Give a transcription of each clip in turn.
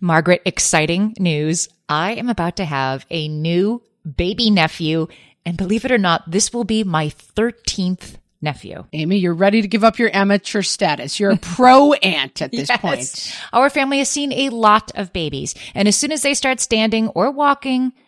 Margaret, exciting news. I am about to have a new baby nephew. And believe it or not, this will be my 13th nephew. Amy, you're ready to give up your amateur status. You're a pro aunt at this Yes. point. Our family has seen a lot of babies. And as soon as they start standing or walking,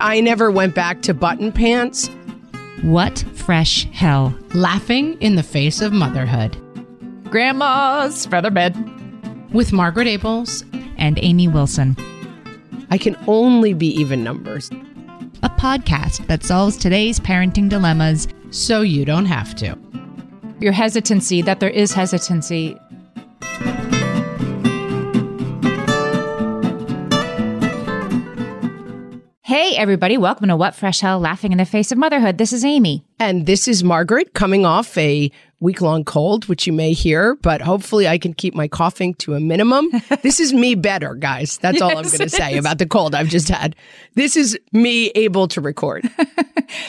I never went back to button pants, What fresh hell? laughing in the face of motherhood. Grandma's feather bed. With Margaret Ables, And Amy Wilson. I can only be even numbers, A podcast that solves today's parenting dilemmas. so you don't have to. Your hesitancy, that there is hesitancy. Hey, everybody. Welcome to What Fresh Hell Laughing in the Face of Motherhood. This is Amy. And this is Margaret coming off a week long cold, which you may hear, but hopefully I can keep my coughing to a minimum. this is me better, guys. That's all I'm going to say about the cold I've just had. This is me able to record.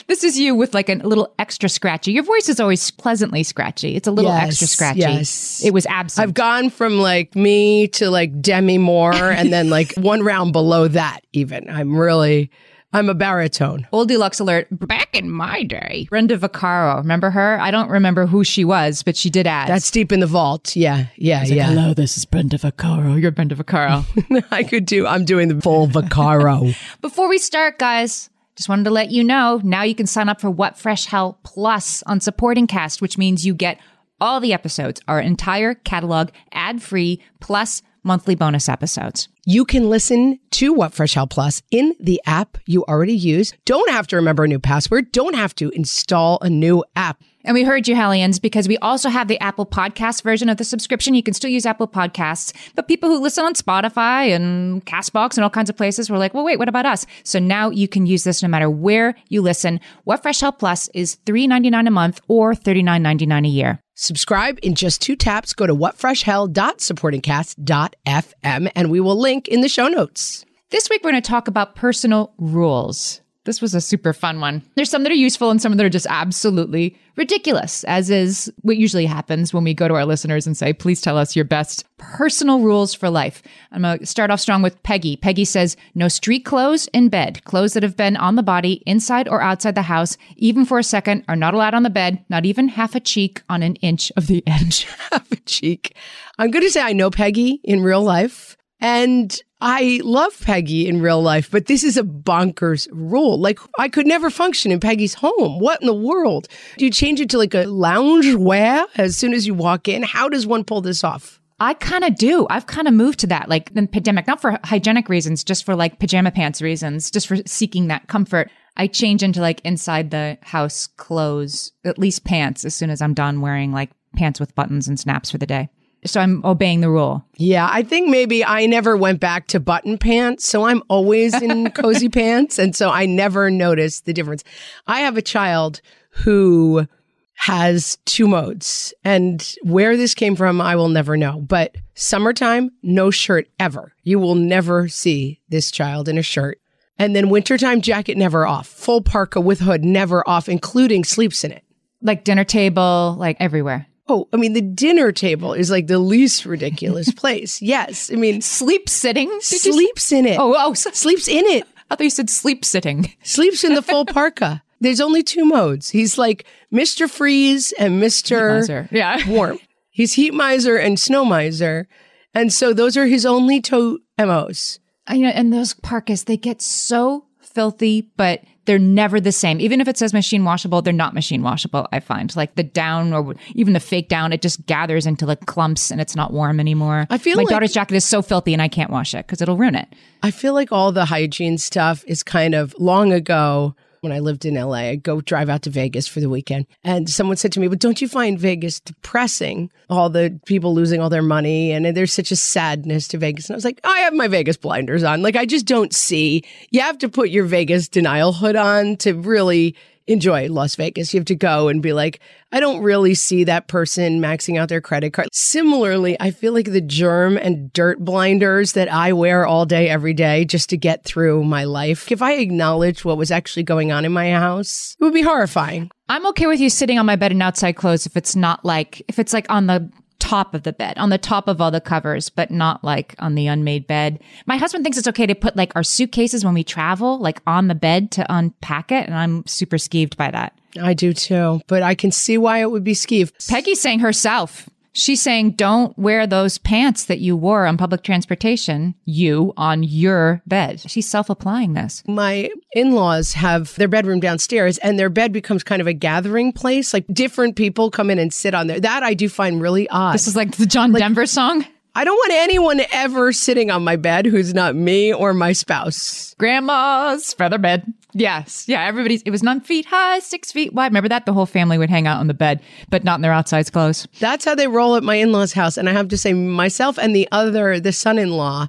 This is you with like a little extra scratchy. Your voice is always pleasantly scratchy. It's a little Yes, extra scratchy. yes. It was absent. I've gone from like me to like Demi Moore and then like one round below that, even. I'm really, I'm a baritone. Old Deluxe Alert. Back in my day, Brenda Vaccaro. Remember her? I don't remember who she was, but she did ads. That's deep in the vault. Yeah. Yeah. Yeah. Hello, this is Brenda Vaccaro. You're Brenda Vaccaro. I could do, I'm doing the full Vaccaro. Before we start, guys, just wanted to let you know now you can sign up for What Fresh Hell Plus on Supporting Cast, which means you get all the episodes, our entire catalog, ad free, plus monthly bonus episodes. You can listen to What Fresh Hell Plus in the app you already use. Don't have to remember a new password. Don't have to install a new app. And we heard you, Hellions, because we also have the Apple Podcast version of the subscription. You can still use Apple Podcasts, but people who listen on Spotify and Castbox and all kinds of places were like, well, wait, what about us? So now you can use this no matter where you listen. What Fresh Hell Plus is $3.99 a month or $39.99 a year. Subscribe in just two taps. Go to whatfreshhell.supportingcast.fm and we will link in the show notes. This week, we're going to talk about personal rules. This was a super fun one. There's some that are useful and some that are just absolutely ridiculous, as is what usually happens when we go to our listeners and say, please tell us your best personal rules for life. I'm going to start off strong with Peggy. Peggy says, no street clothes in bed. Clothes that have been on the body, inside or outside the house, even for a second, are not allowed on the bed, not even half a cheek on an inch of the edge. Have a cheek. I'm going to say I know Peggy in real life and I love Peggy in real life, but this is a bonkers rule. Like I could never function in Peggy's home. What in the world? Do you change it to like a lounge wear as soon as you walk in? How does one pull this off? I kind of do. I've kind of moved to that, like the pandemic, not for hygienic reasons, just for like pajama pants reasons, just for seeking that comfort. I change into like inside the house clothes, at least pants, as soon as I'm done wearing like pants with buttons and snaps for the day. So I'm obeying the rule. Yeah, I think maybe I never went back to button pants, so I'm always in cozy pants, and so I never noticed the difference. I have a child who has two modes, and where this came from, I will never know. But summertime, no shirt ever. You will never see this child in a shirt. And then wintertime, jacket never off. Full parka with hood never off, including sleeps in it. Like dinner table, like everywhere. Oh, I mean, the dinner table is like the least ridiculous place. Yes. I mean, Sleep sitting? Did sleeps in it. Oh, oh, sleeps in it. I thought you said sleep sitting. Sleeps in the full parka. There's only two modes. He's like Mr. Freeze and Mr. Miser. Yeah. Warm. He's heat miser and snow miser. And so those are his only two MOs. I- know, and those parkas, they get so filthy, but they're never the same. Even if it says machine washable, they're not machine washable, I find. Like the down or even the fake down, it just gathers into like clumps and it's not warm anymore. I feel my like- daughter's jacket is so filthy and I can't wash it because it'll ruin it. I feel like all the hygiene stuff is kind of long ago. When I lived in LA, I'd go drive out to Vegas for the weekend. And someone said to me, But don't you find Vegas depressing? All the people losing all their money. And there's such a sadness to Vegas. And I was like, oh, I have my Vegas blinders on. Like, I just don't see. You have to put your Vegas denial hood on to really enjoy Las Vegas. You have to go and be like, I don't really see that person maxing out their credit card. Similarly, I feel like the germ and dirt blinders that I wear all day, every day, just to get through my life. If I acknowledged what was actually going on in my house, it would be horrifying. I'm okay with you sitting on my bed in outside clothes if it's not like, if it's like on the top of the bed, on the top of all the covers, but not like on the unmade bed. My husband thinks it's okay to put like our suitcases when we travel, like on the bed to unpack it. And I'm super skeeved by that. I do too, but I can see why it would be skeeve. Peggy's saying herself, she's saying, don't wear those pants that you wore on public transportation, you on your bed. She's self applying this. My in laws have their bedroom downstairs, and their bed becomes kind of a gathering place. Like different people come in and sit on there. That I do find really odd. This is like the John Denver song. I don't want anyone ever sitting on my bed who's not me or my spouse. Grandma's feather bed. Yes. Yeah. Everybody's, it was nine feet high, six feet wide. Remember that? The whole family would hang out on the bed, but not in their outside clothes. That's how they roll at my in law's house. And I have to say, myself and the other, the son in law,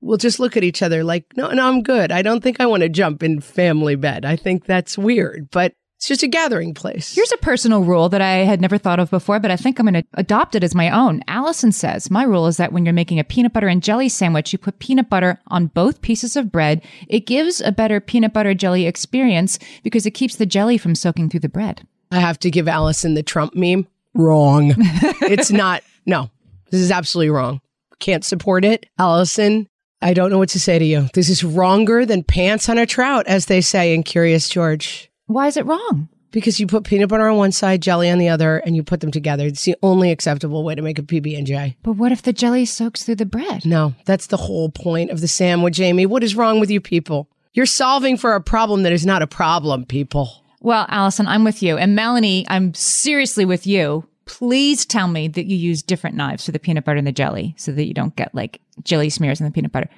will just look at each other like, no, no, I'm good. I don't think I want to jump in family bed. I think that's weird, but it's just a gathering place. Here's a personal rule that I had never thought of before, but I think I'm going to adopt it as my own. Allison says, My rule is that when you're making a peanut butter and jelly sandwich, you put peanut butter on both pieces of bread. It gives a better peanut butter jelly experience because it keeps the jelly from soaking through the bread. I have to give Allison the Trump meme. Wrong. it's not. No, this is absolutely wrong. Can't support it. Allison, I don't know what to say to you. This is wronger than pants on a trout, as they say in Curious George. Why is it wrong? Because you put peanut butter on one side, jelly on the other, and you put them together. It's the only acceptable way to make a PB and J. But what if the jelly soaks through the bread? No, that's the whole point of the sandwich, Amy. What is wrong with you people? You're solving for a problem that is not a problem, people. Well, Allison, I'm with you. And Melanie, I'm seriously with you. Please tell me that you use different knives for the peanut butter and the jelly so that you don't get like jelly smears in the peanut butter.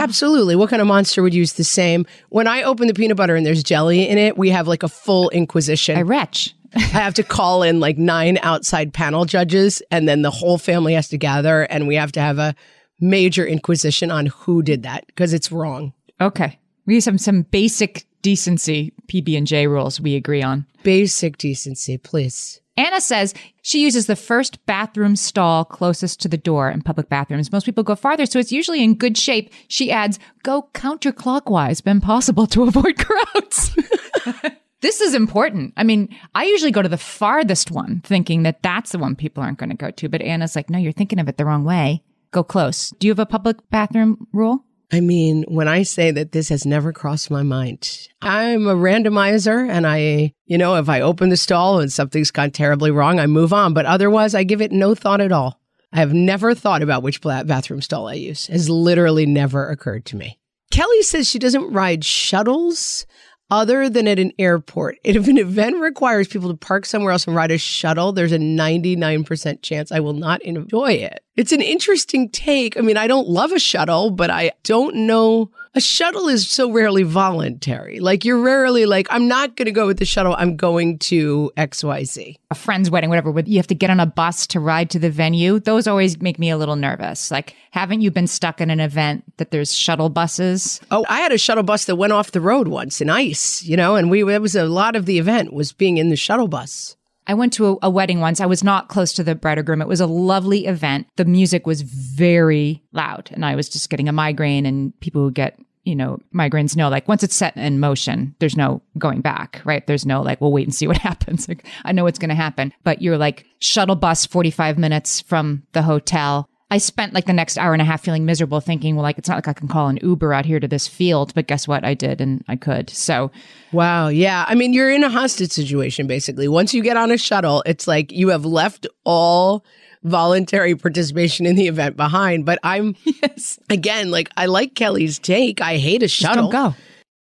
Absolutely. What kind of monster would use the same? When I open the peanut butter and there's jelly in it, we have like a full inquisition. I retch. I have to call in like nine outside panel judges, and then the whole family has to gather, and we have to have a major inquisition on who did that because it's wrong. Okay. We have some, some basic decency PB and J rules we agree on. Basic decency, please. Anna says she uses the first bathroom stall closest to the door in public bathrooms. Most people go farther, so it's usually in good shape. She adds, go counterclockwise when possible to avoid crowds. this is important. I mean, I usually go to the farthest one thinking that that's the one people aren't going to go to. But Anna's like, no, you're thinking of it the wrong way. Go close. Do you have a public bathroom rule? I mean, when I say that this has never crossed my mind, I'm a randomizer and I, you know, if I open the stall and something's gone terribly wrong, I move on. But otherwise, I give it no thought at all. I have never thought about which bathroom stall I use. It has literally never occurred to me. Kelly says she doesn't ride shuttles other than at an airport. If an event requires people to park somewhere else and ride a shuttle, there's a 99% chance I will not enjoy it. It's an interesting take. I mean, I don't love a shuttle, but I don't know. A shuttle is so rarely voluntary. Like, you're rarely like, I'm not going to go with the shuttle. I'm going to XYZ. a friend's wedding, whatever, with you have to get on a bus to ride to the venue. Those always make me a little nervous. Like, haven't you been stuck in an event that there's shuttle buses? Oh, I had a shuttle bus that went off the road once in ice, you know, and we, it was a lot of the event was being in the shuttle bus. I went to a, a wedding once. I was not close to the bride or groom. It was a lovely event. The music was very loud, and I was just getting a migraine. And people who get you know migraines know like once it's set in motion, there's no going back, right? There's no like we'll wait and see what happens. Like I know what's going to happen, but you're like shuttle bus 45 minutes from the hotel. I spent like the next hour and a half feeling miserable, thinking, well, like it's not like I can call an Uber out here to this field, but guess what? I did, and I could. So Wow. Yeah. I mean, you're in a hostage situation, basically. Once you get on a shuttle, it's like you have left all voluntary participation in the event behind. But I'm Yes. again like I like Kelly's take. I hate a shuttle. don't go.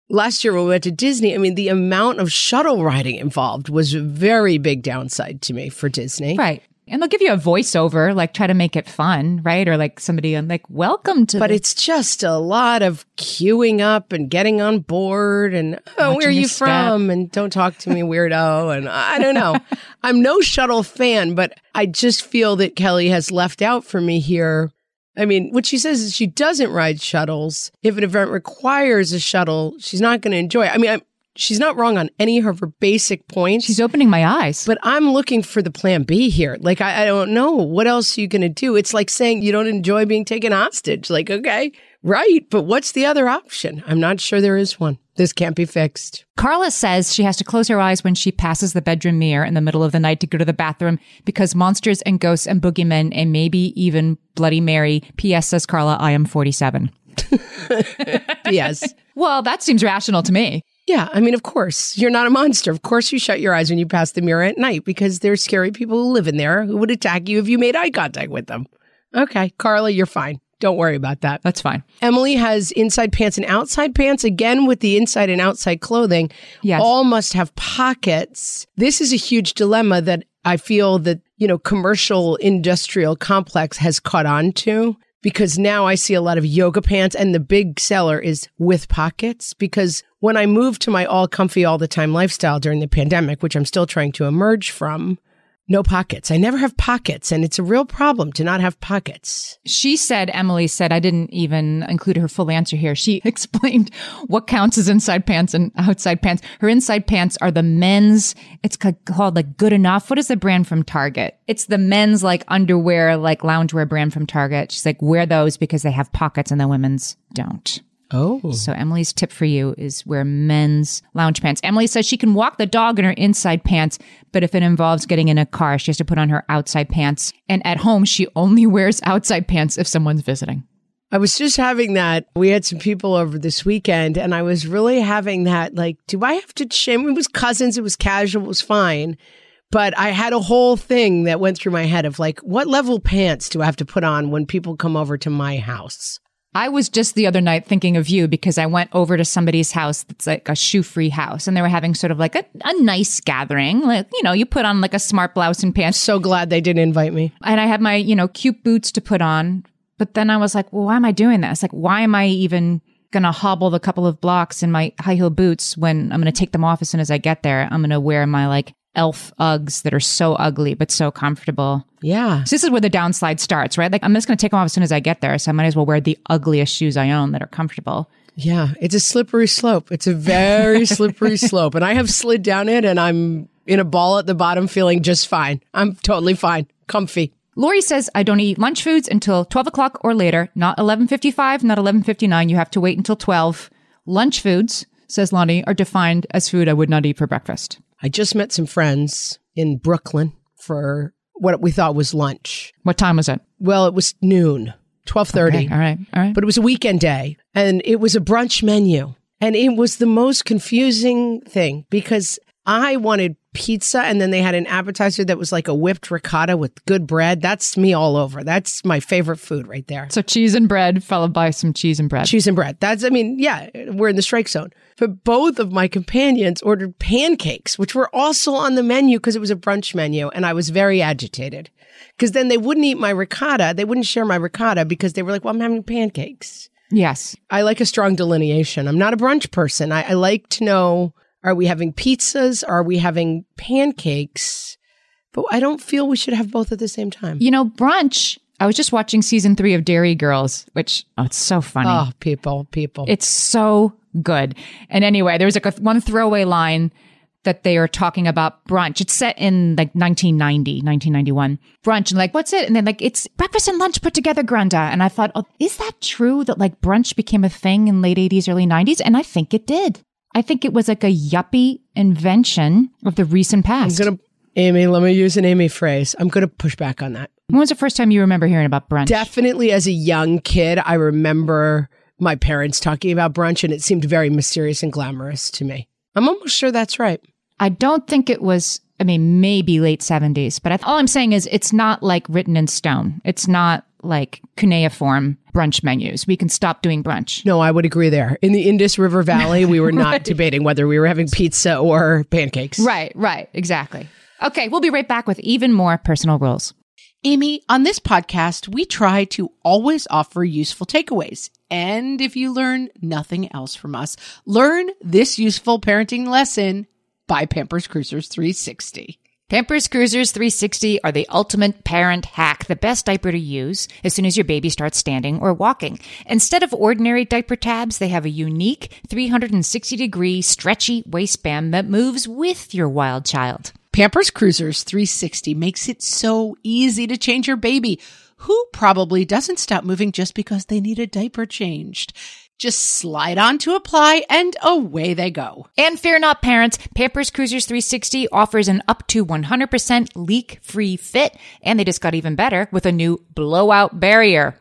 Last year when we went to Disney, I mean the amount of shuttle riding involved was a very big downside to me for Disney. Right. And they'll give you a voiceover, like try to make it fun, right? Or like somebody on like, welcome to But the- it's just a lot of queuing up and getting on board and oh, where are you step. from? And don't talk to me, weirdo. And I don't know. I'm no shuttle fan, but I just feel that Kelly has left out for me here. I mean, what she says is she doesn't ride shuttles. If an event requires a shuttle, she's not going to enjoy it. I mean, I'm, she's not wrong on any of her basic points. she's opening my eyes. But I'm looking for the plan B here. Like, I, I don't know. What else are you going to do? It's like saying you don't enjoy being taken hostage. Like, okay, right. But what's the other option? I'm not sure there is one. This can't be fixed. Carla says she has to close her eyes when she passes the bedroom mirror in the middle of the night to go to the bathroom because monsters and ghosts and boogeymen and maybe even Bloody Mary. P.S. says Carla, I am 47. Yes. Well, that seems rational to me. Yeah. I mean, of course, you're not a monster. Of course, you shut your eyes when you pass the mirror at night because there's scary people who live in there who would attack you if you made eye contact with them. Okay. Carla, you're fine. Don't worry about that. That's fine. Emily has inside pants and outside pants. Again, with the inside and outside clothing, Yes. all must have pockets. This is a huge dilemma that I feel that, you know, commercial industrial complex has caught on to because now I see a lot of yoga pants and the big seller is with pockets because when I moved to my all comfy all the time lifestyle during the pandemic, which I'm still trying to emerge from, no pockets. I never have pockets and it's a real problem to not have pockets. She said, Emily said, I didn't even include her full answer here. She explained what counts as inside pants and outside pants. Her inside pants are the men's, it's called like Good Enough. What is the brand from Target? It's the men's like underwear, like loungewear brand from Target. She's like, wear those because they have pockets and the women's don't. Oh. So Emily's tip for you is wear men's lounge pants. Emily says she can walk the dog in her inside pants, but if it involves getting in a car, she has to put on her outside pants. And at home, she only wears outside pants if someone's visiting. I was just having that. We had some people over this weekend, and I was really having that. Like, do I have to shame? It was cousins. It was casual. It was fine. But I had a whole thing that went through my head of like, what level pants do I have to put on when people come over to my house? I was just the other night thinking of you because I went over to somebody's house that's like a shoe free house and they were having sort of like a, a nice gathering. Like, you know, you put on like a smart blouse and pants. So glad they didn't invite me. and I had my, you know, cute boots to put on. But then I was like, well, why am I doing this? Like, why am I even going to hobble the couple of blocks in my high heel boots when I'm going to take them off as soon as I get there? I'm going to wear my like elf Uggs that are so ugly, but so comfortable. Yeah. So this is where the downslide starts, right? Like, I'm just going to take them off as soon as I get there. So I might as well wear the ugliest shoes I own that are comfortable. Yeah. It's a slippery slope. It's a very slippery slope. And I have slid down it and I'm in a ball at the bottom feeling just fine. I'm totally fine. Comfy. Lori says, I don't eat lunch foods until 12 o'clock or later, not 11.55, not 11.59. You have to wait until 12. Lunch foods, says Lonnie, are defined as food I would not eat for breakfast. I just met some friends in Brooklyn for what we thought was lunch. What time was it? Well, it was noon, 12:30. Okay, all right, all right. But it was a weekend day and it was a brunch menu. And it was the most confusing thing because I wanted pizza and then they had an appetizer that was like a whipped ricotta with good bread. That's me all over. That's my favorite food right there. So cheese and bread followed by some cheese and bread. Cheese and bread. That's, I mean, yeah, we're in the strike zone. But both of my companions ordered pancakes, which were also on the menu because it was a brunch menu. And I was very agitated because then they wouldn't eat my ricotta. They wouldn't share my ricotta because they were like, well, I'm having pancakes. Yes. I like a strong delineation. I'm not a brunch person. I, I like to know are we having pizzas? Are we having pancakes? But I don't feel we should have both at the same time. You know, brunch. I was just watching season three of Derry Girls, which, oh, it's so funny. Oh, people, people. It's so good. And anyway, there's like a one throwaway line that they are talking about brunch. It's set in like 1990, 1991. Brunch and like, what's it? And then like, it's breakfast and lunch put together, Granda. And I thought, oh, is that true that like brunch became a thing in late 80s, early 90s? And I think it did. I think it was like a yuppie invention of the recent I'm past. going to, Amy, let me use an Amy phrase. I'm going to push back on that. when was the first time you remember hearing about brunch? Definitely as a young kid, I remember my parents talking about brunch and it seemed very mysterious and glamorous to me. I'm almost sure that's right. I don't think it was I mean, maybe late 70s. But I, all I'm saying is it's not like written in stone. It's not like cuneiform brunch menus. We can stop doing brunch. No, I would agree there. In the Indus River Valley, we were not debating whether we were having pizza or pancakes. Right, right, exactly. Okay, we'll be right back with even more personal rules. Amy, on this podcast, we try to always offer useful takeaways. And if you learn nothing else from us, learn this useful parenting lesson by Pampers Cruisers 360. Pampers Cruisers 360 are the ultimate parent hack, the best diaper to use as soon as your baby starts standing or walking. Instead of ordinary diaper tabs, they have a unique 360 degree stretchy waistband that moves with your wild child. Pampers Cruisers 360 makes it so easy to change your baby, who probably doesn't stop moving just because they need a diaper changed. Just slide on to apply and away they go. And fear not, parents, Pampers Cruisers 360 offers an up to 100% leak free fit, and they just got even better with a new blowout barrier.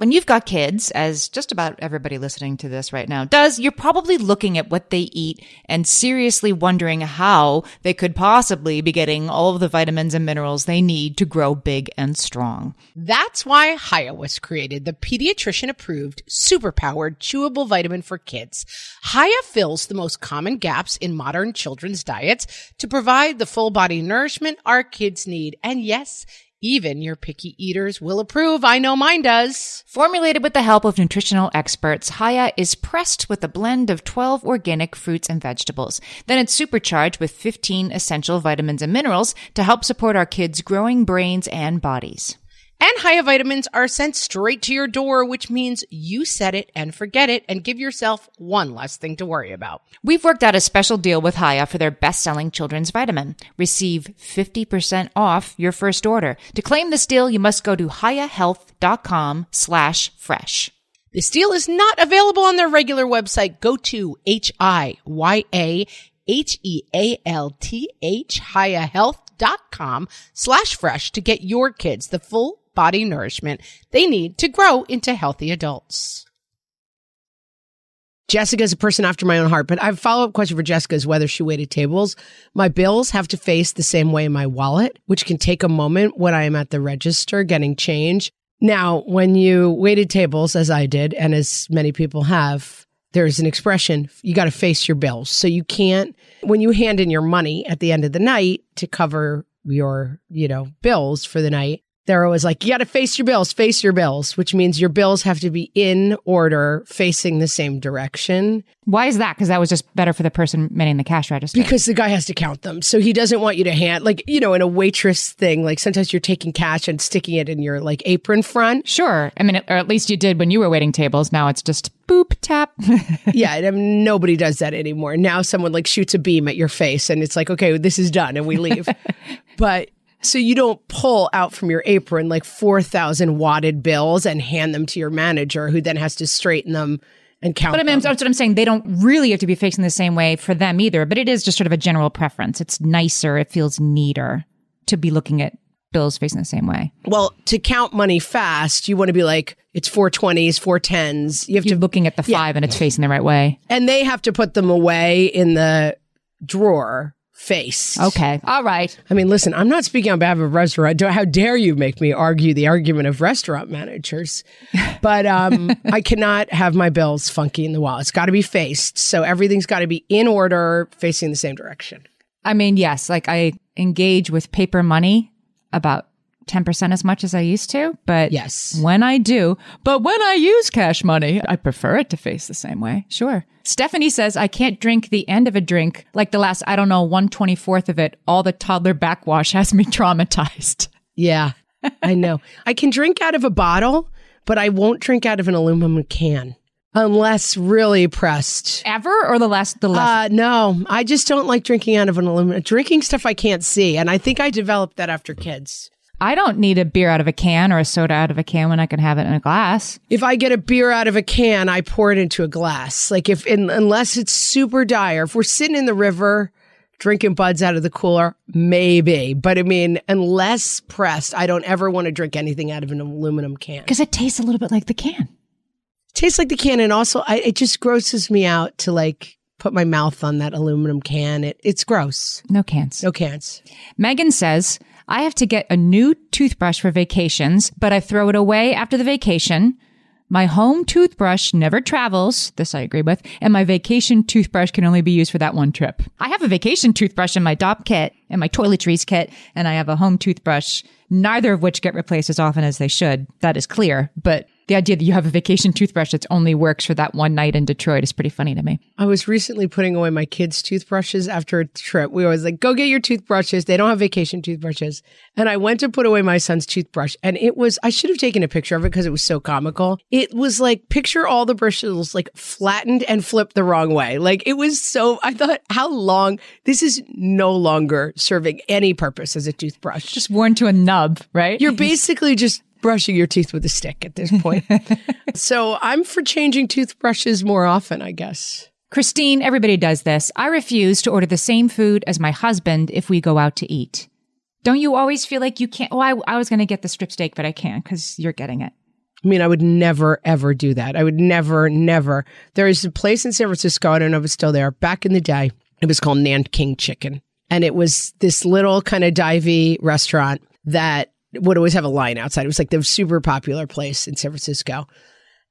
when you've got kids, as just about everybody listening to this right now does, you're probably looking at what they eat and seriously wondering how they could possibly be getting all of the vitamins and minerals they need to grow big and strong. That's why Hiya was created, the pediatrician approved, superpowered, chewable vitamin for kids. Hiya fills the most common gaps in modern children's diets to provide the full body nourishment our kids need. And yes, even your picky eaters will approve. I know mine does. Formulated with the help of nutritional experts, Hiya is pressed with a blend of 12 organic fruits and vegetables. Then it's supercharged with 15 essential vitamins and minerals to help support our kids' growing brains and bodies. And Hiya vitamins are sent straight to your door, which means you set it and forget it and give yourself one less thing to worry about. We've worked out a special deal with Hiya for their best-selling children's vitamin. Receive 50% off your first order. To claim this deal, you must go to hiyahealth.com slash fresh. This deal is not available on their regular website. Go to H-I-Y-A H-E-A-L-T-H hiyahealth.com slash fresh to get your kids the full body nourishment they need to grow into healthy adults. Jessica's a person after my own heart, but I have a follow up question for Jessica is whether she waited tables. My bills have to face the same way in my wallet, which can take a moment when I am at the register getting change. Now, when you waited tables, as I did, and as many people have, there's an expression you got to face your bills. So you can't, when you hand in your money at the end of the night to cover your, you know, bills for the night, they're always like, you got to face your bills, face your bills, which means your bills have to be in order, facing the same direction. Why is that? Because that was just better for the person manning the cash register. Because the guy has to count them. So he doesn't want you to hand, like, you know, in a waitress thing, like sometimes you're taking cash and sticking it in your like apron front. Sure. I mean, or at least you did when you were waiting tables. Now it's just boop, tap. yeah. I mean, um, nobody does that anymore. Now someone like shoots a beam at your face and it's like, okay, this is done and we leave. but so you don't pull out from your apron like 4,000 wadded bills and hand them to your manager who then has to straighten them and count But I mean, them. that's what I'm saying. They don't really have to be facing the same way for them either, but it is just sort of a general preference. It's nicer. It feels neater to be looking at bills facing the same way. Well, to count money fast, you want to be like, it's 420s, 410s. You have You're to, looking at the five and it's facing the right way. and they have to put them away in the drawer face. Okay. All right. I mean, listen, I'm not speaking on behalf of restaurant. How dare you make me argue the argument of restaurant managers? But um, I cannot have my bills funky in the wall. It's got to be faced. So everything's got to be in order, facing the same direction. I mean, yes, like I engage with paper money about 10% as much as I used to, but Yes. when I do, but when I use cash money, I prefer it to face the same way. Sure. Stephanie says I can't drink the end of a drink like the last, I don't know, 124th of it. All the toddler backwash has me traumatized. Yeah, I know. I can drink out of a bottle, but I won't drink out of an aluminum can unless really pressed. Ever or the last, the last? Uh, no, I just don't like drinking out of an aluminum. Drinking stuff I can't see. And I think I developed that after kids. I don't need a beer out of a can or a soda out of a can when I can have it in a glass. If I get a beer out of a can, I pour it into a glass. Like if, in, unless it's super dire, if we're sitting in the river drinking buds out of the cooler, maybe. But I mean, unless pressed, I don't ever want to drink anything out of an aluminum can. Because it tastes a little bit like the can. It tastes like the can, and also I, it just grosses me out to like put my mouth on that aluminum can. It, it's gross. No cans. No cans. Megan says, I have to get a new toothbrush for vacations, but I throw it away after the vacation. My home toothbrush never travels. This I agree with. And my vacation toothbrush can only be used for that one trip. I have a vacation toothbrush in my Dopp kit and my toiletries kit, and I have a home toothbrush, neither of which get replaced as often as they should. That is clear. But the idea that you have a vacation toothbrush that only works for that one night in Detroit is pretty funny to me. I was recently putting away my kids' toothbrushes after a trip. We always like, go get your toothbrushes. They don't have vacation toothbrushes. And I went to put away my son's toothbrush and it was, I should have taken a picture of it because it was so comical. It was like, picture all the bristles like flattened and flipped the wrong way. Like it was so, I thought, how long? This is no longer serving any purpose as a toothbrush. Just worn to a nub, right? You're basically just brushing your teeth with a stick at this point. so I'm for changing toothbrushes more often, I guess. Christine, everybody does this. I refuse to order the same food as my husband if we go out to eat. Don't you always feel like you can't? Oh, I, I was going to get the strip steak, but I can't because you're getting it. I mean, I would never, ever do that. I would never, never. There is a place in San Francisco, I don't know if it's still there, back in the day. It was called Nanking Chicken. And it was this little kind of divey restaurant that would always have a line outside. It was like the super popular place in San Francisco.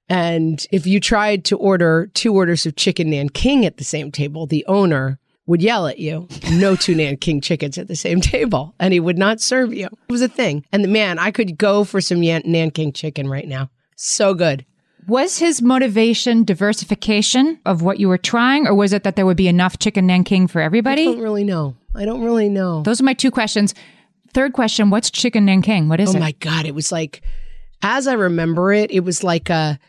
And if you tried to order two orders of chicken Nanking at the same table, the owner would yell at you, no two Nanking chickens at the same table, and he would not serve you. It was a thing. And the man, I could go for some Yan- Nanking chicken right now. So good. Was his motivation diversification of what you were trying, or was it that there would be enough chicken Nanking for everybody? I don't really know. I don't really know. Those are my two questions. Third question What's chicken Nanking? What is Oh it? Oh my God. It was like, as I remember it, it was like a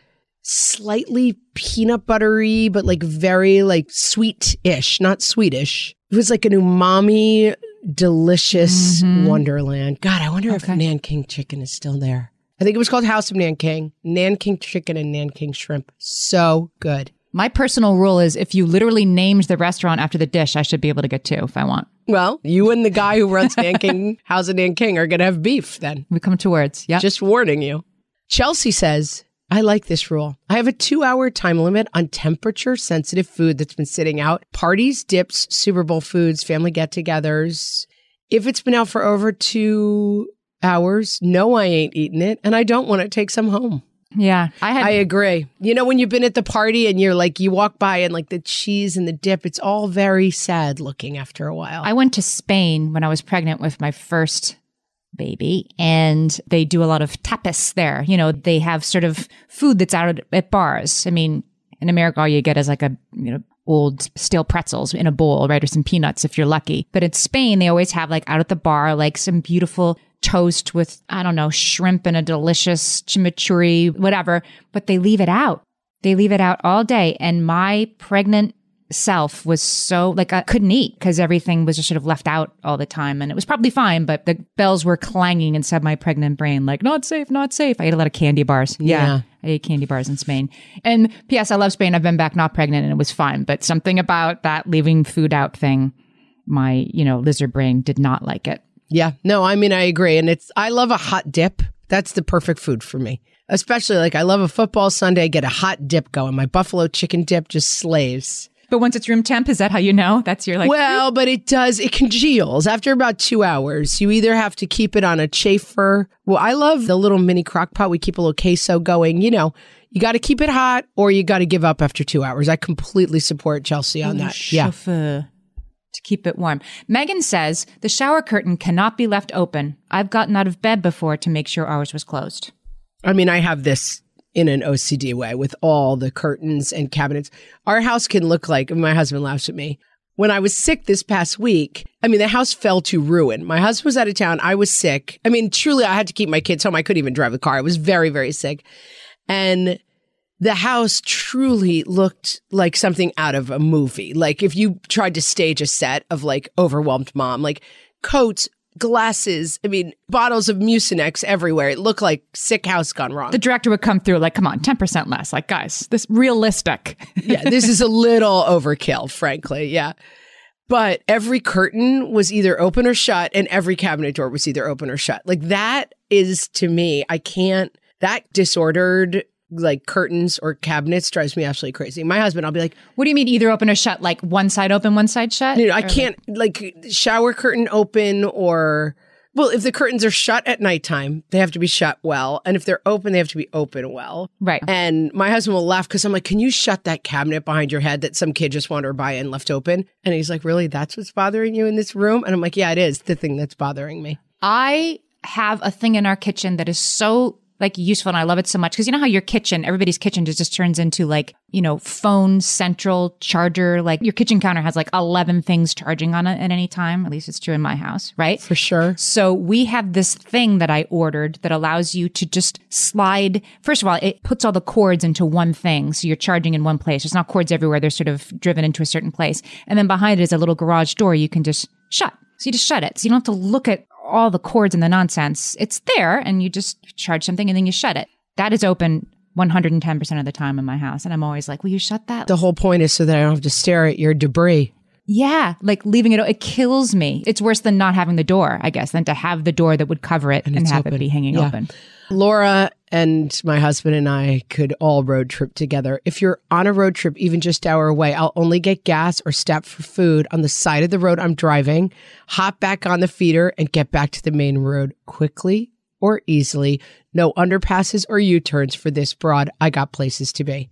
slightly peanut buttery, but like very like sweet ish, not sweetish. It was like an umami, delicious mm-hmm. wonderland. God, I wonder if Okay. Nanking chicken is still there. I think it was called House of Nanking. Nanking chicken and Nanking shrimp. So good. My personal rule is if you literally named the restaurant after the dish, I should be able to get two if I want. Well, you and the guy who runs Nanking House of Nanking are going to have beef then. We come to words. Yeah. Just warning you. Chelsea says, I like this rule. I have a two hour time limit on temperature sensitive food that's been sitting out parties, dips, Super Bowl foods, family get togethers. If it's been out for over two hours, no, I ain't eating it. And I don't want to take some home. Yeah. I had I agree. You know, when you've been at the party and you're like, you walk by and like the cheese and the dip, it's all very sad looking after a while. I went to Spain when I was pregnant with my first baby, and they do a lot of tapas there. You know, they have sort of food that's out at, bars. I mean, in America, all you get is like a, you know, old stale pretzels in a bowl, right? Or some peanuts if you're lucky. But in Spain, they always have like out at the bar, like some beautiful toast with, I don't know, shrimp and a delicious chimichurri, whatever, but they leave it out. They leave it out all day. And my pregnant self was so like I couldn't eat because everything was just sort of left out all the time. And it was probably fine, but the bells were clanging inside my pregnant brain, like, not safe, not safe. I ate a lot of candy bars. Yeah. Yeah. I ate candy bars in Spain. And P.S. I love Spain. I've been back not pregnant and it was fine. But something about that leaving food out thing, my, you know, lizard brain did not like it. Yeah. No, I mean, I agree. And it's, I love a hot dip. That's the perfect food for me. Especially like I love a football Sunday, get a hot dip going. My buffalo chicken dip just slays. But once it's room temp, is that how you know? That's your like, well, but it does, it congeals after about two hours. You either have to keep it on a chafer. Well, I love the little mini crock pot. We keep a little queso going. You know, you got to keep it hot or you got to give up after two hours. I completely support Chelsea on that. Yeah. To keep it warm. Megan says the shower curtain cannot be left open. I've gotten out of bed before to make sure ours was closed. I mean, I have this in an OCD way with all the curtains and cabinets. Our house can look like, my husband laughs at me. When I was sick this past week, I mean, the house fell to ruin. My husband was out of town. I was sick. I mean, truly, I had to keep my kids home. I couldn't even drive the car. I was very, very sick. And the house truly looked like something out of a movie. Like if you tried to stage a set of like overwhelmed mom, like coats glasses. I mean, bottles of Mucinex everywhere. It looked like sick house gone wrong. The director would come through like, come on, 10% less. Like, guys, this realistic. yeah, this is a little overkill, frankly. Yeah. But every curtain was either open or shut, and every cabinet door was either open or shut. Like that is to me, I can't, that disordered like curtains or cabinets drives me absolutely crazy. My husband, I'll be like, What do you mean either open or shut? Like one side open, one side shut? you know, I can't like shower curtain open or well, if the curtains are shut at nighttime, they have to be shut well, and if they're open, they have to be open well. Right. And my husband will laugh because I'm like, "Can you shut that cabinet behind your head that some kid just wandered by and left open?" And he's like, "Really? That's what's bothering you in this room?" And I'm like, "Yeah, it is the thing that's bothering me." I have a thing in our kitchen that is so like useful and I love it so much because you know how your kitchen, everybody's kitchen just, just turns into like, you know, phone central charger. Like your kitchen counter has like 11 things charging on it at any time. At least it's true in my house, right? For sure. So we have this thing that I ordered that allows you to just slide. First of all, it puts all the cords into one thing. So you're charging in one place. There's not cords everywhere. They're sort of driven into a certain place. And then behind it is a little garage door you can just shut. So you just shut it. So you don't have to look at all the cords and the nonsense. It's there and you just charge something and then you shut it. That is open 110% of the time in my house. And I'm always like, will you shut that? The whole point is so that I don't have to stare at your debris. Yeah, like leaving it, it kills me. It's worse than not having the door, I guess, than to have the door that would cover it and, it's have it be hanging Yeah. open. Laura and my husband and I could all road trip together. If you're on a road trip, even just hour away, I'll only get gas or stop for food on the side of the road I'm driving, hop back on the feeder, and get back to the main road quickly or easily. No underpasses or U turns for this broad. I got places to be.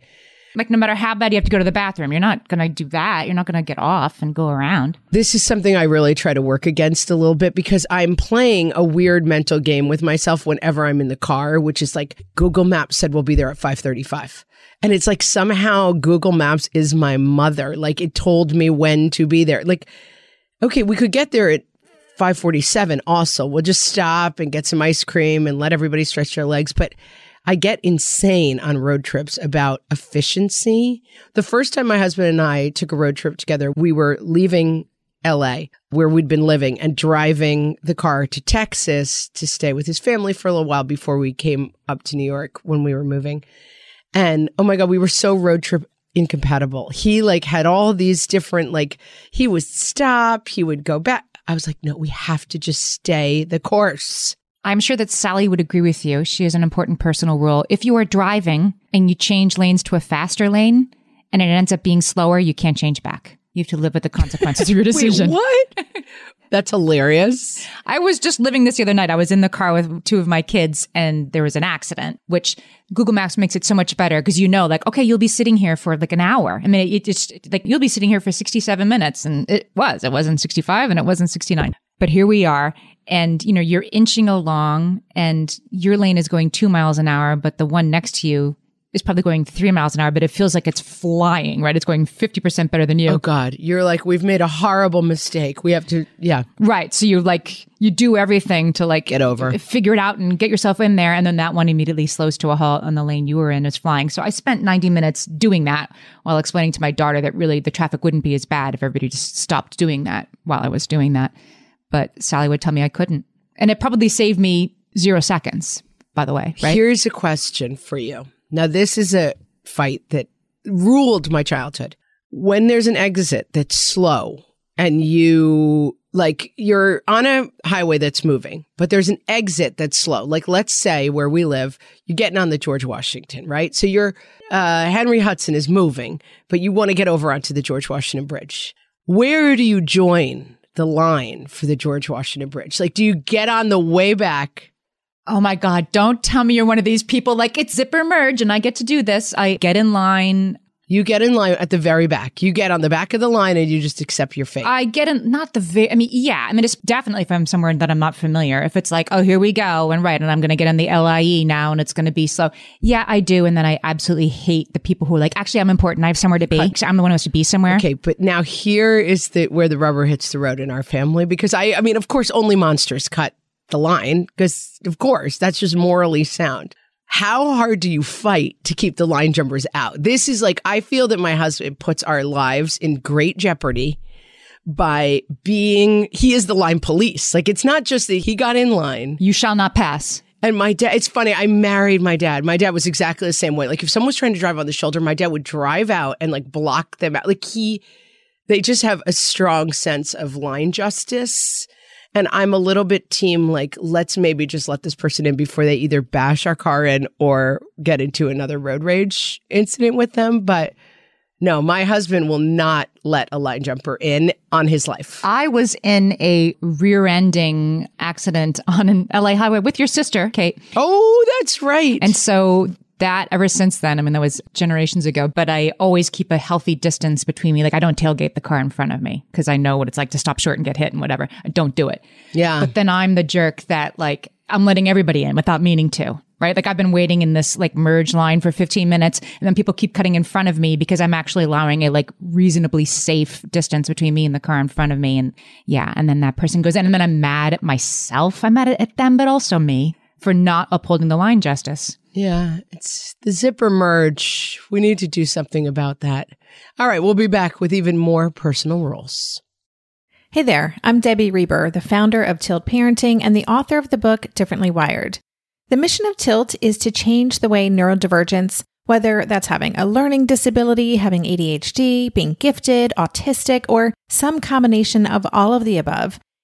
Like, no matter how bad you have to go to the bathroom, you're not going to do that. You're not going to get off and go around. This is something I really try to work against a little bit because I'm playing a weird mental game with myself whenever I'm in the car, which is like Google Maps said we'll be there at 535. And it's like somehow Google Maps is my mother. Like it told me when to be there. Like, okay, we could get there at 547 also. We'll just stop and get some ice cream and let everybody stretch their legs. But I get insane on road trips about efficiency. The first time my husband and I took a road trip together, we were leaving LA, where we'd been living, and driving the car to Texas to stay with his family for a little while before we came up to New York when we were moving. And oh my God, we were so road trip incompatible. He like had all these different, like, he would stop, he would go back. I was like, no, we have to just stay the course. I'm sure that Sally would agree with you. She has an important personal rule. If you are driving and you change lanes to a faster lane and it ends up being slower, you can't change back. You have to live with the consequences of your decision. what? That's hilarious. I was just living this the other night. I was in the car with two of my kids and there was an accident, which Google Maps makes it so much better because you know, like, okay, you'll be sitting here for like an hour. I mean, it, it just like you'll be sitting here for 67 minutes and it was, it wasn't 65 and it wasn't 69. But here we are and you know, you're inching along and your lane is going two miles an hour, but the one next to you is probably going three miles an hour, but it feels like it's flying, right? It's going 50% better than you. Oh God, you're like, we've made a horrible mistake. We have to, yeah. Right. So you like you do everything to like Get over. figure it out and get yourself in there, and then that one immediately slows to a halt on the lane you were in is flying. So I spent ninety minutes doing that while explaining to my daughter that really the traffic wouldn't be as bad if everybody just stopped doing that while I was doing that. But Sally would tell me I couldn't, and it probably saved me zero seconds. By the way, right? Here's a question for you. Now, this is a fight that ruled my childhood. When there's an exit that's slow and you like you're on a highway that's moving, but there's an exit that's slow. Like let's say where we live, you're getting on the George Washington, right? So you're uh, Henry Hudson is moving, but you want to get over onto the George Washington Bridge. Where do you join the line for the George Washington Bridge? Like, do you get on the way back? Oh my God, don't tell me you're one of these people like it's zipper merge and I get to do this. I get in line. You get in line at the very back. You get on the back of the line and you just accept your fate. I get in, not the very, I mean, yeah, I mean, it's definitely if I'm somewhere that I'm not familiar. If it's like, oh, here we go, and right, and I'm going to get on the LIE now and it's going to be slow. Yeah, I do. And then I absolutely hate the people who are like, actually, I'm important. I have somewhere to be. Actually, I'm the one who has to be somewhere. okay, but now here is the where the rubber hits the road in our family because I I mean, of course, only monsters cut the line because of course that's just morally sound. How hard do you fight to keep the line jumpers out? This is like I feel that my husband puts our lives in great jeopardy by being, he is the line police. Like it's not just that he got in line. You shall not pass. And my dad, it's funny, I married my dad. My dad was exactly the same way. Like if someone was trying to drive on the shoulder, my dad would drive out and like block them out. Like he, they just have a strong sense of line justice. And I'm a little bit team like, let's maybe just let this person in before they either bash our car in or get into another road rage incident with them. But no, my husband will not let a line jumper in on his life. I was in a rear ending accident on an LA highway with your sister, Kate. Oh, that's right. And so that ever since then, I mean, that was generations ago, but I always keep a healthy distance between me. Like I don't tailgate the car in front of me because I know what it's like to stop short and get hit and whatever. I don't do it. yeah. But then I'm the jerk that like I'm letting everybody in without meaning to. Right. Like I've been waiting in this like merge line for 15 minutes and then people keep cutting in front of me because I'm actually allowing a like reasonably safe distance between me and the car in front of me. And yeah. And then that person goes in and then I'm mad at myself. I'm mad at them, but also me for not upholding the line justice. Yeah, it's the zipper merge. We need to do something about that. All right, we'll be back with even more personal rules. Hey there, I'm Debbie Reber, the founder of Tilt Parenting and the author of the book Differently Wired. The mission of Tilt is to change the way neurodivergence, whether that's having a learning disability, having ADHD, being gifted, autistic, or some combination of all of the above,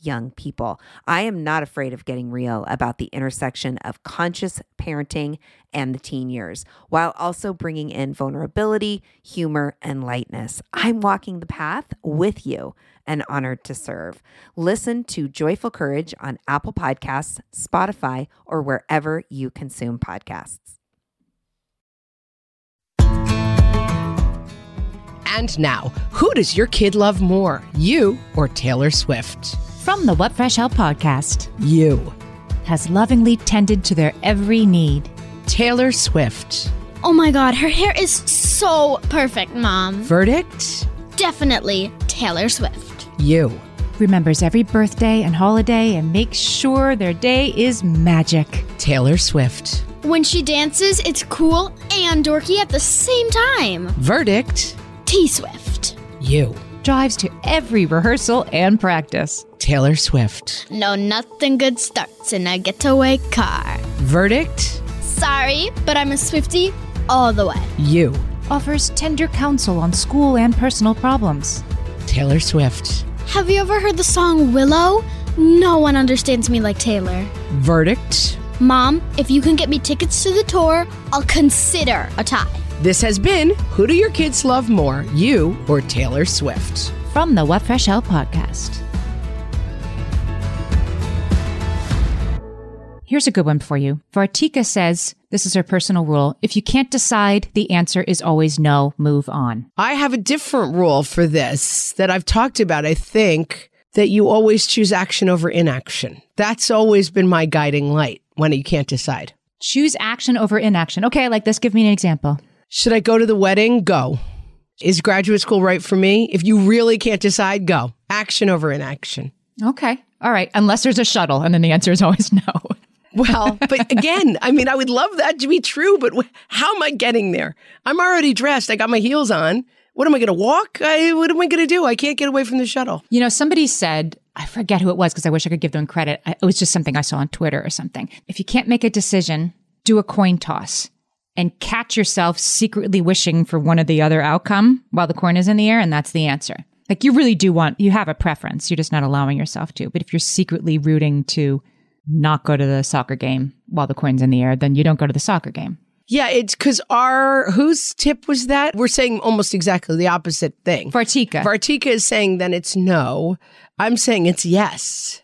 young people. I am not afraid of getting real about the intersection of conscious parenting and the teen years, while also bringing in vulnerability, humor, and lightness. I'm walking the path with you and honored to serve. Listen to Joyful Courage on Apple Podcasts, Spotify, or wherever you consume podcasts. And now, who does your kid love more, you or Taylor Swift? From the What Fresh Hell podcast, You. has lovingly tended to their every need. Taylor Swift. Oh my god, her hair is so perfect, Mom. Verdict? Definitely Taylor Swift. You. Remembers every birthday and holiday and makes sure their day is magic. Taylor Swift. When she dances, it's cool and dorky at the same time. Verdict? T Swift. You. Drives to every rehearsal and practice. Taylor Swift. No, nothing good starts in a getaway car. Verdict? Sorry, but I'm a Swifty all the way. You. Offers tender counsel on school and personal problems. Taylor Swift. Have you ever heard the song Willow? No one understands me like Taylor. Verdict? Mom, if you can get me tickets to the tour, I'll consider a tie. This has been Who Do Your Kids Love More, You or Taylor Swift? From the What Fresh Hell podcast. Here's a good one for you. Vartika says, this is her personal rule. If you can't decide, the answer is always no, move on. I have a different rule for this that I've talked about. I think that you always choose action over inaction. That's always been my guiding light when you can't decide. Choose action over inaction. Okay, I like this. Give me an example. Should I go to the wedding? Go. Is graduate school right for me? If you really can't decide, go. Action over inaction. Okay. All right. Unless there's a shuttle. And then the answer is always no. Well, but again, I mean, I would love that to be true, but how am I getting there? I'm already dressed. I got my heels on. What am I going to walk? I, what am I going to do? I can't get away from the shuttle. You know, somebody said, I forget who it was because I wish I could give them credit. I- It was just something I saw on Twitter or something. If you can't make a decision, do a coin toss and catch yourself secretly wishing for one or the other outcome while the coin is in the air. And that's the answer. Like you really do want, you have a preference. You're just not allowing yourself to. But if you're secretly rooting to not go to the soccer game while the coin's in the air, then you don't go to the soccer game. Yeah, it's because our whose tip was that? We're saying almost exactly the opposite thing. Vartika. Vartika is saying then it's no. I'm saying it's yes.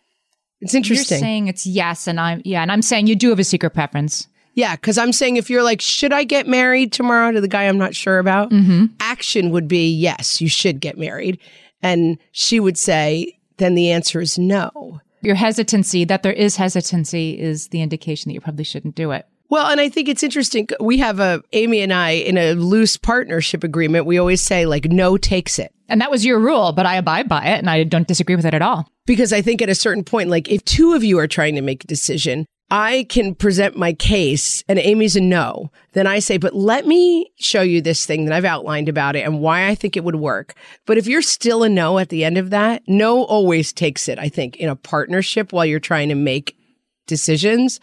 It's interesting. You're saying it's yes, and I'm yeah, and I'm saying you do have a secret preference. Yeah, because I'm saying if you're like, should I get married tomorrow to the guy I'm not sure about? Mm-hmm. Action would be yes, you should get married. And she would say, then the answer is no. Your hesitancy, that there is hesitancy, is the indication that you probably shouldn't do it. Well, and I think it's interesting. We have a, Amy and I, in a loose partnership agreement, we always say, like, no takes it. And that was your rule, but I abide by it and I don't disagree with it at all. Because I think at a certain point, like, if two of you are trying to make a decision, I can present my case and Amy's a no. Then I say, but let me show you this thing that I've outlined about it and why I think it would work. But if you're still a no at the end of that, no always takes it, I think, in a partnership while you're trying to make decisions.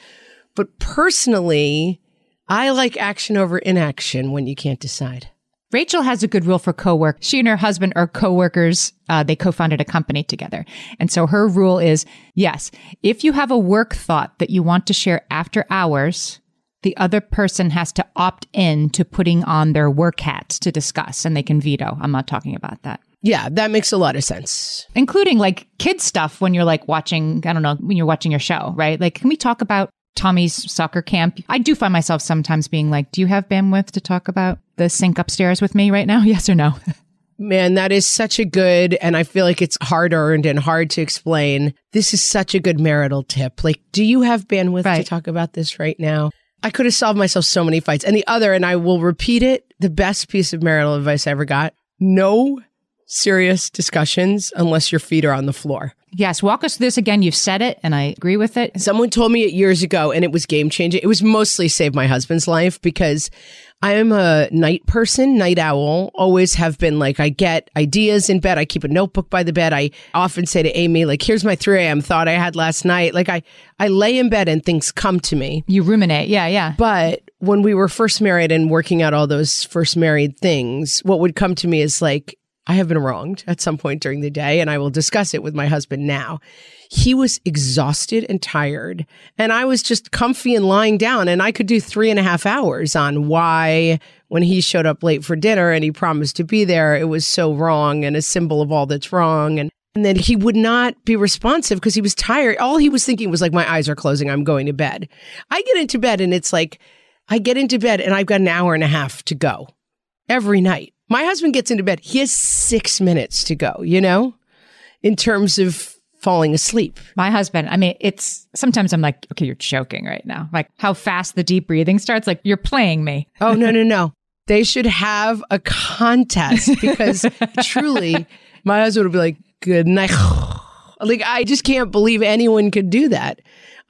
But personally, I like action over inaction when you can't decide. Rachel has a good rule for co-work. She and her husband are co-workers. Uh, they co-founded a company together. And so her rule is, yes, if you have a work thought that you want to share after hours, the other person has to opt in to putting on their work hat to discuss and they can veto. I'm not talking about that. Yeah, that makes a lot of sense. Including like kid stuff when you're like watching, I don't know, when you're watching your show, right? Like, can we talk about Tommy's soccer camp? I do find myself sometimes being like, do you have bandwidth to talk about the sink upstairs with me right now? Yes or no? Man, that is such a good, and I feel like it's hard earned and hard to explain. This is such a good marital tip. Like, do you have bandwidth to talk about this right now? I could have solved myself so many fights. And the other, and I will repeat it, the best piece of marital advice I ever got no serious discussions unless your feet are on the floor. Yes, walk us through this again. You've said it and I agree with it. Someone told me it years ago and it was game changing. It was mostly saved my husband's life because I am a night person, night owl, always have been like, I get ideas in bed. I keep a notebook by the bed. I often say to Amy, like, here's my 3 a.m. thought I had last night. Like I, I lay in bed and things come to me. You ruminate. Yeah, yeah. But when we were first married and working out all those first married things, what would come to me is like, I have been wronged at some point during the day, and I will discuss it with my husband now. He was exhausted and tired, and I was just comfy and lying down, and I could do three and a half hours on why, when he showed up late for dinner and he promised to be there, it was so wrong and a symbol of all that's wrong. And and then he would not be responsive because he was tired. All he was thinking was like, my eyes are closing. I'm going to bed. I get into bed and it's like, I get into bed and I've got an hour and a half to go every night. My husband gets into bed. He has six minutes to go, you know, in terms of falling asleep. My husband, I mean, it's sometimes I'm like, okay, you're joking right now. Like how fast the deep breathing starts. Like you're playing me. Oh, no, no, no. They should have a contest because truly, my husband would be like, good night. Like, I just can't believe anyone could do that.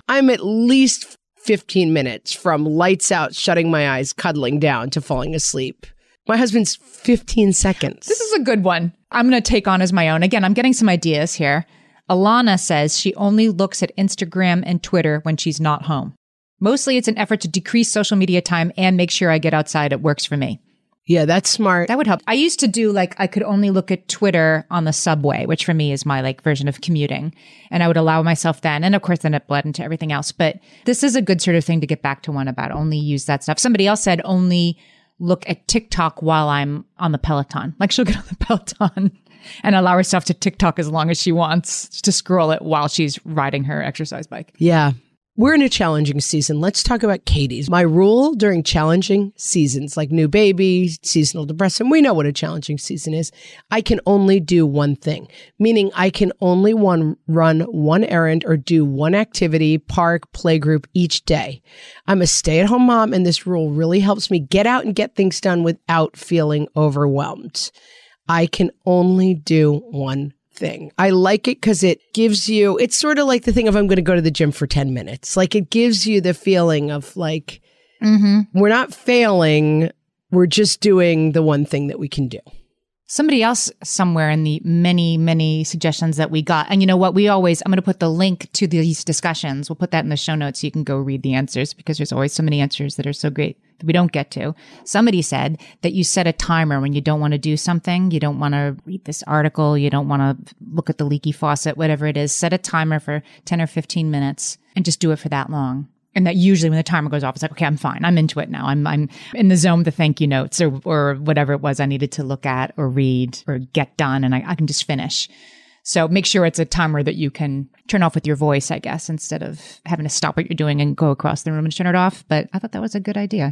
I'm at least 15 minutes from lights out, shutting my eyes, cuddling down to falling asleep. My husband's 15 seconds. This is a good one. I'm going to take on as my own. Again, I'm getting some ideas here. Alana says she only looks at Instagram and Twitter when she's not home. Mostly it's an effort to decrease social media time and make sure I get outside. It works for me. yeah, that's smart. That would help. I used to do like I could only look at Twitter on the subway, which for me is my like version of commuting. And I would allow myself then. And of course then it bled into everything else. But this is a good sort of thing to get back to one about. Only use that stuff. Somebody else said only look at TikTok while I'm on the Peloton. Like she'll get on the Peloton and allow herself to TikTok as long as she wants to scroll it while she's riding her exercise bike. yeah. We're in a challenging season. Let's talk about Katie's. My rule during challenging seasons, like new baby, seasonal depression, we know what a challenging season is. I can only do one thing, meaning I can only one run one errand or do one activity, park, playgroup each day. I'm a stay at home mom, and this rule really helps me get out and get things done without feeling overwhelmed. I can only do one thing. I like it because it gives you, it's sort of like the thing of I'm going to go to the gym for 10 minutes. Like it gives you the feeling of like, mm-hmm. we're not failing. We're just doing the one thing that we can do. Somebody else somewhere in the many, many suggestions that we got. And you know what? We always, I'm going to put the link to these discussions. We'll put that in the show notes so you can go read the answers because there's always so many answers that are so great that we don't get to. Somebody said that you set a timer when you don't want to do something. You don't want to read this article. You don't want to look at the leaky faucet, whatever it is. Set a timer for 10 or 15 minutes and just do it for that long. And that usually when the timer goes off, it's like, okay, I'm fine. I'm into it now. I'm, I'm in the zone the thank you notes or, or whatever it was I needed to look at or read or get done. And I, I can just finish. So make sure it's a timer that you can turn off with your voice, I guess, instead of having to stop what you're doing and go across the room and turn it off. But I thought that was a good idea.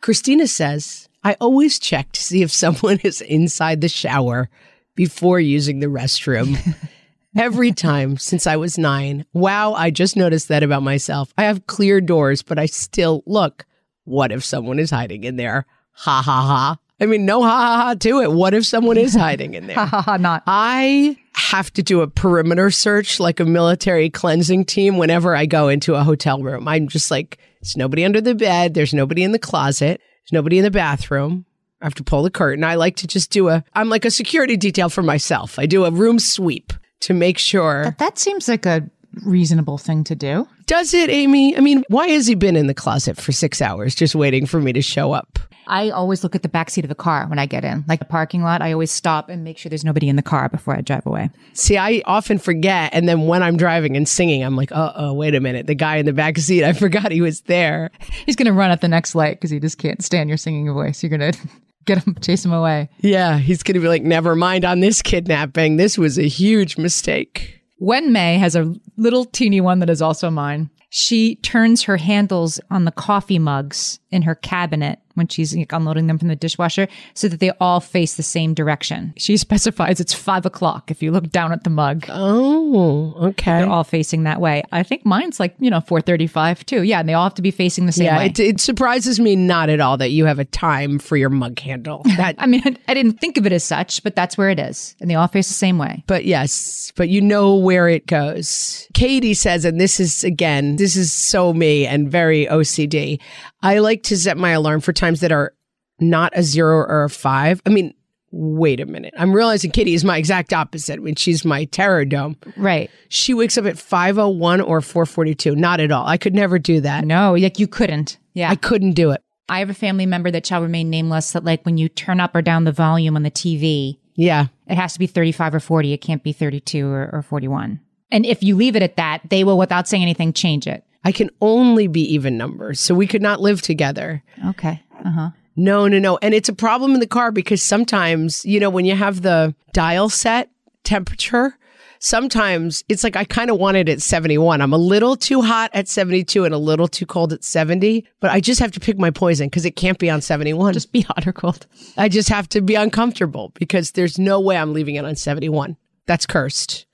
Christina says, I always check to see if someone is inside the shower before using the restroom. Every time since I was nine. Wow, I just noticed that about myself. I have clear doors, but I still look. What if someone is hiding in there? Ha ha ha. I mean, no ha ha ha to it. What if someone is hiding in there? ha ha ha not. I have to do a perimeter search like a military cleansing team whenever I go into a hotel room. I'm just like, there's nobody under the bed. There's nobody in the closet. There's nobody in the bathroom. I have to pull the curtain. I like to just do a, I'm like a security detail for myself. I do a room sweep to make sure. That, that seems like a reasonable thing to do. Does it, Amy? I mean, why has he been in the closet for six hours just waiting for me to show up? I always look at the back seat of the car when I get in, like the parking lot. I always stop and make sure there's nobody in the car before I drive away. See, I often forget. And then when I'm driving and singing, I'm like, uh oh, wait a minute. The guy in the back seat, I forgot he was there. He's going to run at the next light because he just can't stand your singing voice. You're going to get him, chase him away. Yeah, he's going to be like, never mind on this kidnapping. This was a huge mistake. Wen May has a little teeny one that is also mine. She turns her handles on the coffee mugs in her cabinet when she's like, unloading them from the dishwasher so that they all face the same direction. She specifies it's five o'clock if you look down at the mug. Oh, okay. They're all facing that way. I think mine's like, you know, 435 too. Yeah, and they all have to be facing the same yeah, way. it, it surprises me not at all that you have a time for your mug handle. That, I mean, I, I didn't think of it as such, but that's where it is. And they all face the same way. but yes, but you know where it goes. Katie says, and this is again, this is so me and very OCD. I like to set my alarm for times that are not a zero or a five. I mean, wait a minute. I'm realizing Kitty is my exact opposite when she's my terror dome. Right. She wakes up at 501 or 442. Not at all. I could never do that. No, like you couldn't. Yeah. I couldn't do it. I have a family member that shall remain nameless that like when you turn up or down the volume on the TV, Yeah. it has to be 35 or 40. It can't be 32 or, or 41. And if you leave it at that, they will, without saying anything, change it. I can only be even numbers. So we could not live together. Okay. Uh huh. No, no, no. And it's a problem in the car because sometimes, you know, when you have the dial set temperature, sometimes it's like I kind of want it at 71. I'm a little too hot at 72 and a little too cold at 70, but I just have to pick my poison because it can't be on 71. Just be hot or cold. I just have to be uncomfortable because there's no way I'm leaving it on 71. That's cursed.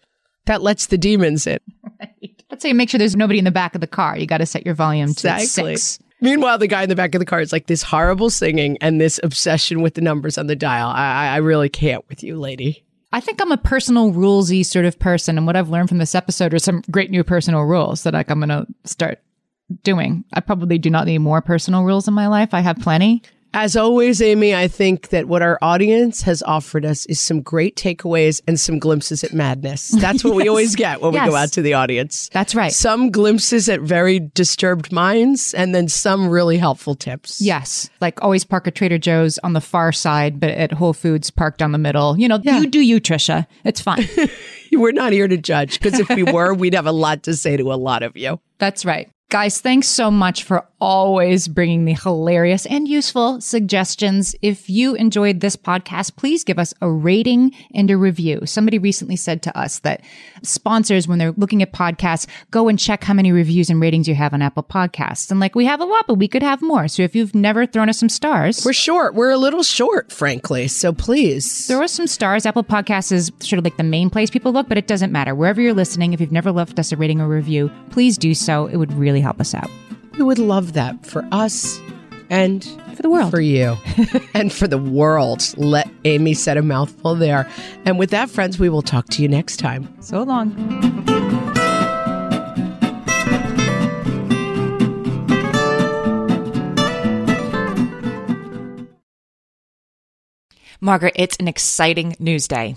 That lets the demons in. Let's say make sure there's nobody in the back of the car. You got to set your volume to Exactly. six. Meanwhile, the guy in the back of the car is like this horrible singing and this obsession with the numbers on the dial. I, I really can't with you, lady. I think I'm a personal rulesy sort of person, and what I've learned from this episode are some great new personal rules that like I'm going to start doing. I probably do not need more personal rules in my life. I have plenty. As always, Amy, I think that what our audience has offered us is some great takeaways and some glimpses at madness. That's what we always get when we go out to the audience. That's right. Some glimpses at very disturbed minds and then some really helpful tips. Yes. Like always park at Trader Joe's on the far side, but at Whole Foods park down the middle. You know, Yeah. you do you, Trisha. It's fine. We're not here to judge because if we were, we'd have a lot to say to a lot of you. That's right. Guys, thanks so much for always bringing the hilarious and useful suggestions. If you enjoyed this podcast, please give us a rating and a review. Somebody recently said to us that sponsors, when they're looking at podcasts, go and check how many reviews and ratings you have on Apple Podcasts. And like, we have a lot, but we could have more. So if you've never thrown us some stars, We're short. We're a little short, frankly. So please. throw us some stars. Apple Podcasts is sort of like the main place people look, but it doesn't matter. Wherever you're listening, if you've never left us a rating or review, please do so. It would really help us out. We would love that for us and For the world. for you and for the world. Let Amy set a mouthful there. And with that, friends, we will talk to you next time. So long. Margaret, it's an exciting news day.